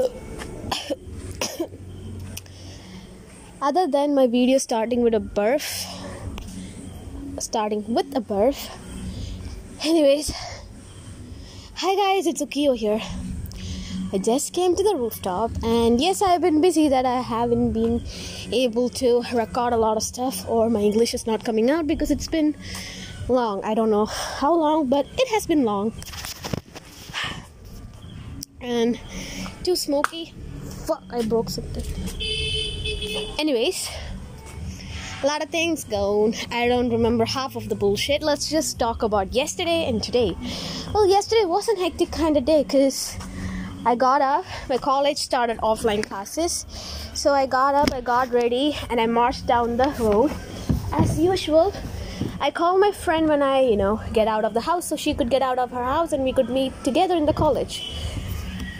other than my video starting with a birth starting with a birth anyways hi guys it's Ukio here. I just came to the rooftop and yes I've been busy that I haven't been able to record a lot of stuff or my English is not coming out because it's been long. I don't know how long but it has been long and too smoky. Fuck I broke something. Anyways a lot of things gone i don't remember half of the bullshit. Let's just talk about yesterday and today. Well yesterday was a hectic kind of day because i got up. My college started offline classes. So i got up i got ready and i marched down the road. As usual i called my friend when i you know get out of the house so she could get out of her house and we could meet together in the college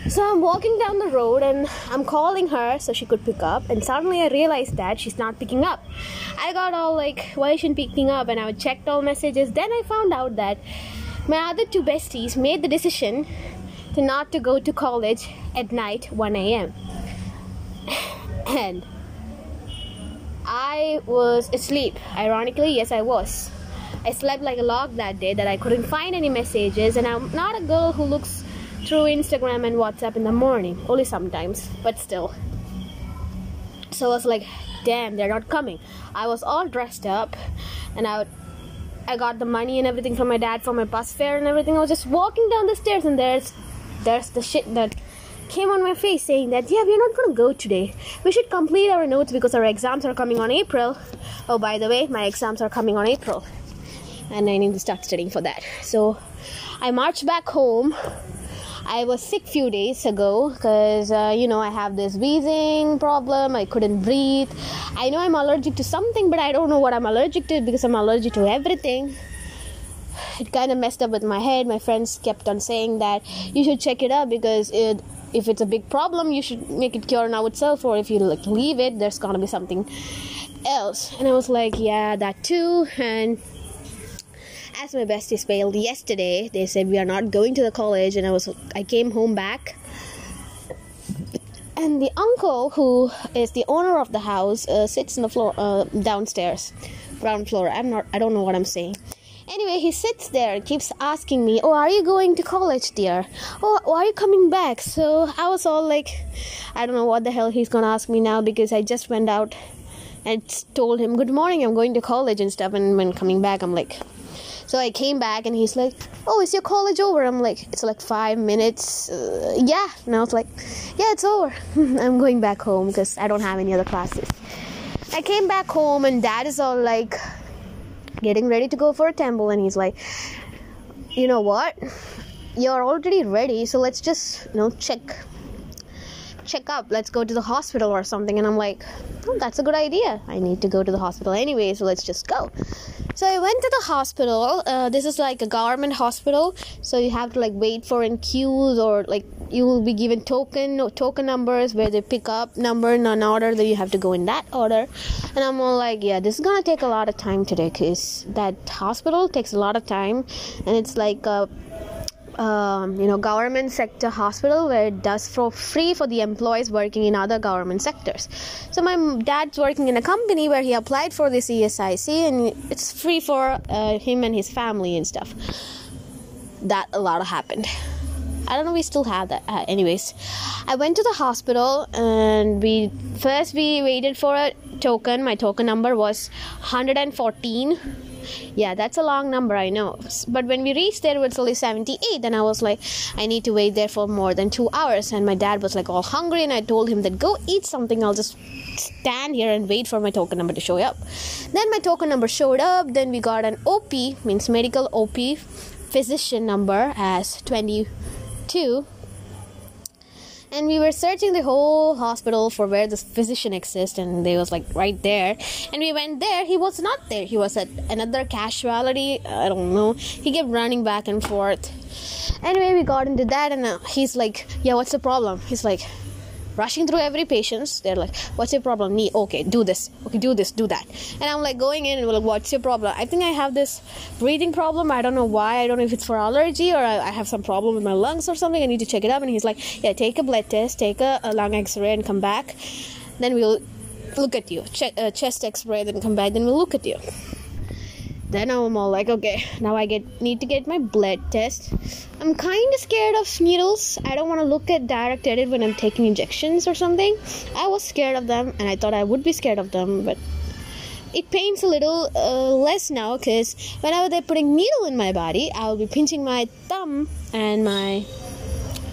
so I'm walking down the road and I'm calling her so she could pick up, and suddenly I realized that she's not picking up. I got all like, why isn't picking up? And I checked all messages. Then I found out that my other two besties made the decision to not to go to college at night 1 a.m. and I was asleep. Ironically, yes, I was. I slept like a log that day that I couldn't find any messages, and I'm not a girl who looks through Instagram and WhatsApp in the morning, only sometimes, but still. So I was like, damn, they're not coming. I was all dressed up and I, I got the money and everything from my dad for my bus fare and everything. I was just walking down the stairs and there's there's the shit that came on my face saying that yeah we're not gonna go today we should complete our notes because our exams are coming on april oh by the way my exams are coming on april and i need to start studying for that so i marched back home I was sick few days ago because uh, you know I have this wheezing problem. I couldn't breathe. I know I'm allergic to something, but I don't know what I'm allergic to because I'm allergic to everything. It kind of messed up with my head. My friends kept on saying that you should check it out because it, if it's a big problem, you should make it cure now itself, or if you like leave it, there's gonna be something else. And I was like, yeah, that too, and as my besties failed yesterday, they said we are not going to the college, and I was I came home back. And the uncle, who is the owner of the house, uh, sits in the floor uh, downstairs, ground floor. I'm not. I don't know what I'm saying. Anyway, he sits there and keeps asking me, Oh, are you going to college, dear? Oh, why are you coming back? So I was all like, I don't know what the hell he's gonna ask me now because I just went out and told him, Good morning, I'm going to college and stuff. And when coming back, I'm like, so I came back and he's like, "Oh, is your college over?" I'm like, "It's like five minutes." Uh, yeah, and I was like, "Yeah, it's over. I'm going back home because I don't have any other classes." I came back home and Dad is all like, getting ready to go for a temple, and he's like, "You know what? You're already ready, so let's just you know check." Check up let's go to the hospital or something. And i'm like oh, that's a good idea. I need to go to the hospital anyway so let's just go. So I went to the hospital. Uh, this is like a government hospital, so you have to like wait for in queues or like you will be given token token numbers where they pick up number in an order that you have to go in that order. And I'm all like, yeah, this is gonna take a lot of time today because that hospital takes a lot of time, and it's like a um, you know government sector hospital where it does for free for the employees working in other government sectors so my dad's working in a company where he applied for this esic and it's free for uh, him and his family and stuff that a lot happened I don't know. We still have that. Uh, anyways, I went to the hospital and we first we waited for a token. My token number was 114 yeah that's a long number i know. But when we reached there it was only 78 and i was like i need to wait there for more than two hours and my dad was like all hungry and i told him that go eat something. I'll just stand here and wait for my token number to show up. Then my token number showed up. Then we got an op means medical op physician number as 22 and we were searching the whole hospital for where the physician exists and they was like right there. And we went there. He was not there. He was at another casualty. I don't know. He kept running back and forth. Anyway we got into that and uh, he's like yeah what's the problem? He's like rushing through every patient. They're like, "What's your problem? Knee? Okay, do this. Okay, do this, do that." And I'm like going in and like, "What's your problem?" I think I have this breathing problem. I don't know why. I don't know if it's for allergy or I, I have some problem with my lungs or something. I need to check it up. And he's like, "Yeah, take a blood test, take a, a lung X-ray, and come back. Then we'll look at you. Che- uh, chest X-ray, then come back. Then we'll look at you." Then I'm all like, okay, now I get need to get my blood test. I'm kind of scared of needles. I don't want to look at direct edit when I'm taking injections or something. I was scared of them, and I thought I would be scared of them, but it pains a little uh, less now because whenever they're putting needle in my body, I'll be pinching my thumb and my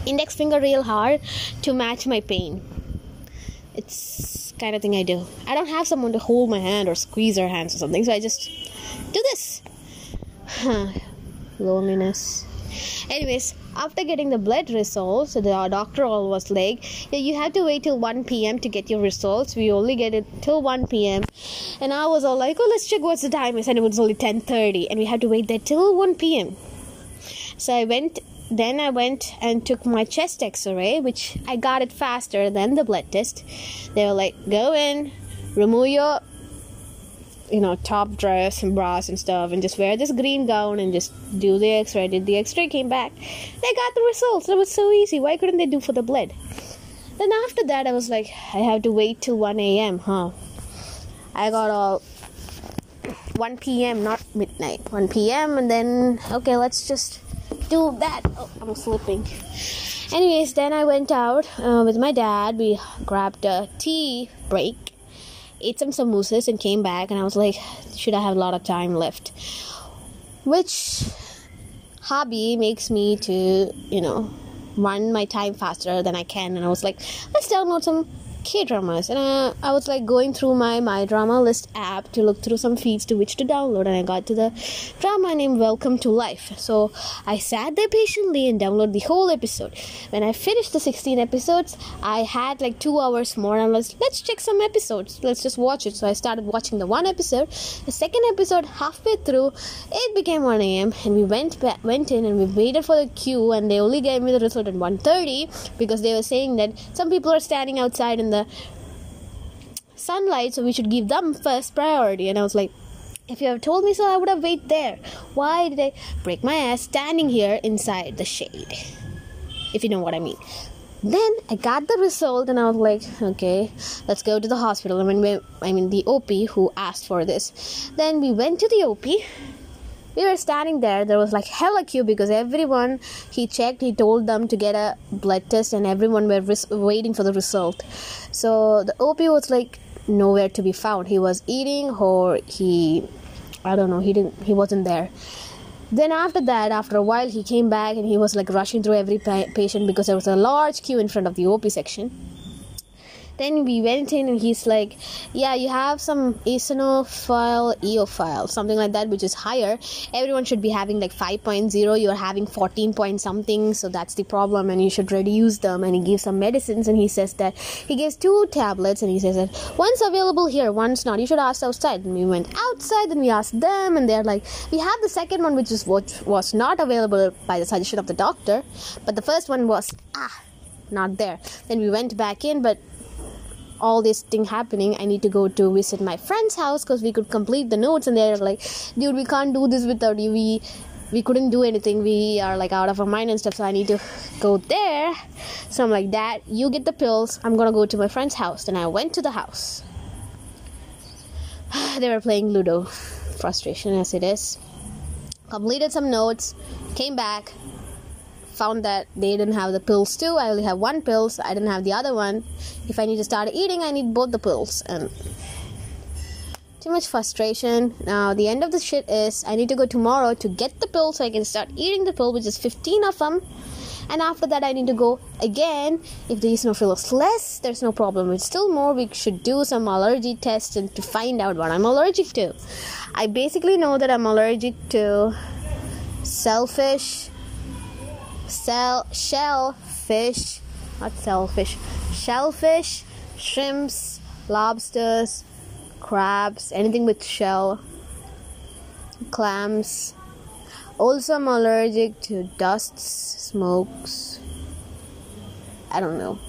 index finger real hard to match my pain. It's kind of thing I do. I don't have someone to hold my hand or squeeze their hands or something, so I just do this. Huh. Loneliness. Anyways, after getting the blood results, the doctor all was like, yeah, you have to wait till 1 p.m. to get your results. We only get it till 1 p.m. And I was all like, oh, let's check what's the time is. And it was only 10.30. And we had to wait there till 1 p.m. So I went, then I went and took my chest x-ray, which I got it faster than the blood test. They were like, go in, remove your you know top dress and bras and stuff and just wear this green gown and just do the x-ray. Did the x-ray came back. They got the results. It was so easy. Why couldn't they do for the blood? Then after that i was like i have to wait till 1 a.m huh? I got all 1 p.m not midnight 1 p.m and then okay let's just do that. Oh i'm slipping. Anyways then i went out uh, with my dad. We grabbed a tea break ate some samosas and came back. And I was like, should I have a lot of time left? Which hobby makes me to, you know, run my time faster than I can. And I was like, let's download some K dramas, and uh, I was like going through my My Drama List app to look through some feeds to which to download, and I got to the drama named Welcome to Life. So I sat there patiently and downloaded the whole episode. When I finished the 16 episodes, I had like two hours more, and I was let's check some episodes, let's just watch it. So I started watching the one episode. The second episode, halfway through, it became 1 a.m. and we went back, went in and we waited for the queue, and they only gave me the result at 1:30 because they were saying that some people are standing outside in the the sunlight, so we should give them first priority. And I was like, if you have told me so, I would have waited there. Why did I break my ass standing here inside the shade? If you know what I mean. Then I got the result, and I was like, okay, let's go to the hospital. I mean, I mean the OP who asked for this. Then we went to the OP we were standing there. There was like hella queue because everyone he checked he told them to get a blood test and everyone were res- waiting for the result. So the op was like nowhere to be found. He was eating or he i don't know he didn't he wasn't there. Then after that after a while he came back and he was like rushing through every pa- patient because there was a large queue in front of the op section then we went in and he's like, Yeah, you have some eosinophil, eophile, something like that, which is higher. Everyone should be having like 5.0. You're having 14 point something, so that's the problem, and you should reduce them. And he gives some medicines, and he says that he gives two tablets, and he says that one's available here, one's not. You should ask outside. And we went outside, and we asked them, and they're like, We have the second one, which is what was not available by the suggestion of the doctor, but the first one was, ah, not there. Then we went back in, but all this thing happening i need to go to visit my friend's house because we could complete the notes and they're like dude we can't do this without you. We we couldn't do anything. We are like out of our mind and stuff so i need to go there. So i'm like dad you get the pills. I'm gonna go to my friend's house. And i went to the house. They were playing ludo. Frustration as it is. Completed some notes came back found that they didn't have the pills too. I only have one pill, so I didn't have the other one. If I need to start eating, I need both the pills. And too much frustration. Now the end of the shit is I need to go tomorrow to get the pill so I can start eating the pill, which is 15 of them. And after that, I need to go again. If the eosinophil is less, there's no problem. It's still more, we should do some allergy tests and to find out what I'm allergic to. I basically know that I'm allergic to shellfish, Cell, shellfish, not shellfish, shellfish, shrimps, lobsters, crabs, anything with shell, clams. Also, I'm allergic to dusts, smokes. I don't know.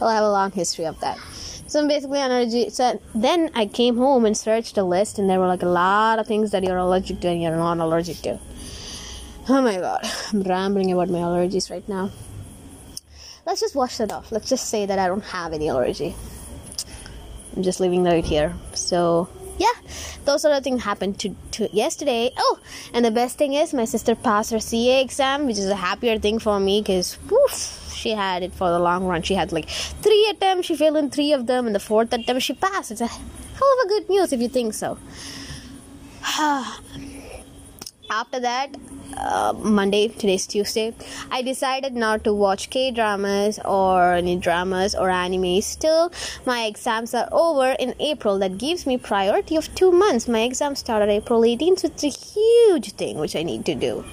Well, I have a long history of that. So I'm basically allergy. So then I came home and searched a list, and there were like a lot of things that you're allergic to and you're not allergic to. Oh my god, I'm rambling about my allergies right now. Let's just wash that off. Let's just say that I don't have any allergy. I'm just leaving that here. So yeah, those are the things happened to, to yesterday. Oh, and the best thing is my sister passed her CA exam, which is a happier thing for me because she had it for the long run. She had like three attempts, she failed in three of them, and the fourth attempt she passed. It's a hell of a good news if you think so. After that, uh, Monday, today's Tuesday, I decided not to watch K dramas or any dramas or animes till my exams are over in April. That gives me priority of two months. My exams start on April 18th, so it's a huge thing which I need to do.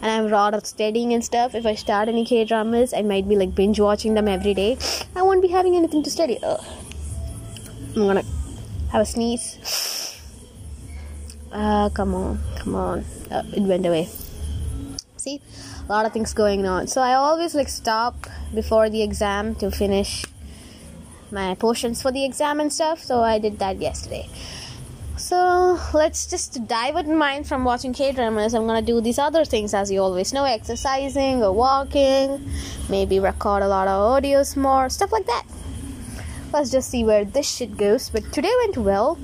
And I'm lot of studying and stuff. If I start any K dramas, I might be like binge watching them every day. I won't be having anything to study. Ugh. I'm gonna have a sneeze. Uh, come on, come on. Uh, it went away. See, a lot of things going on. So I always like stop before the exam to finish my portions for the exam and stuff. So I did that yesterday. So let's just divert mind from watching K dramas. I'm gonna do these other things as you always know exercising or walking, maybe record a lot of audios more, stuff like that. Let's just see where this shit goes. But today went well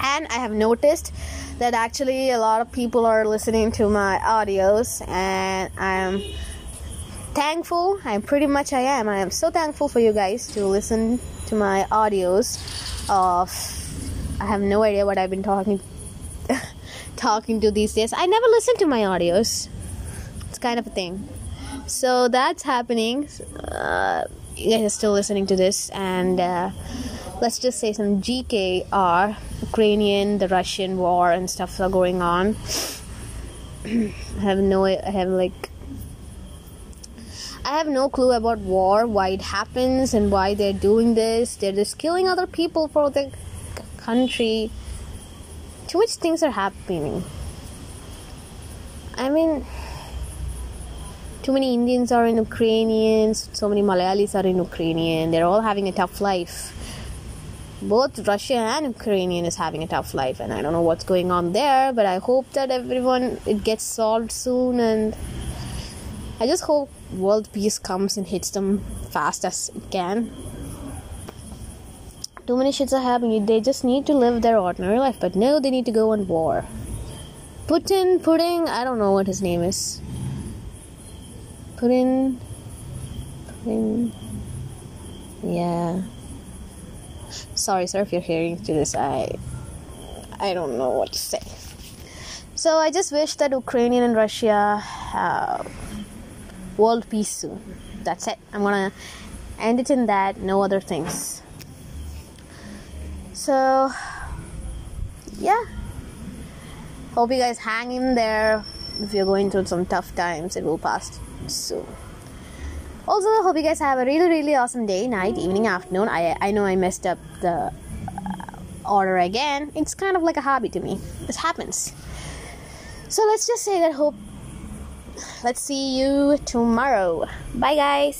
and I have noticed that actually a lot of people are listening to my audios and I am thankful. I'm pretty much I am. I am so thankful for you guys to listen to my audios of I have no idea what I've been talking talking to these days. I never listen to my audios. It's kind of a thing. So that's happening. Uh, you guys are still listening to this and uh, let's just say some GKR, Ukrainian, the Russian war and stuff are going on. I have no, I have like, I have no clue about war, why it happens, and why they're doing this. They're just killing other people for the country. Too much things are happening. I mean, too many Indians are in Ukrainians, so many Malayalis are in Ukrainian. They're all having a tough life both Russia and Ukrainian is having a tough life, and I don't know what's going on there. But I hope that everyone it gets solved soon, and I just hope world peace comes and hits them fast as it can. Too many shits are happening. They just need to live their ordinary life, but no, they need to go on war. Putin, Pudding, I don't know what his name is. Putin, Putin, yeah sorry sir if you're hearing to this i i don't know what to say. So i just wish that ukrainian and russia uh, world peace soon. That's it. I'm gonna end it in that no other things. So yeah. Hope you guys hang in there. If you're going through some tough times it will pass soon also, I hope you guys have a really, really awesome day, night, evening, afternoon. I, I know I messed up the uh, order again. It's kind of like a hobby to me. This happens. So let's just say that hope. Let's see you tomorrow. Bye, guys.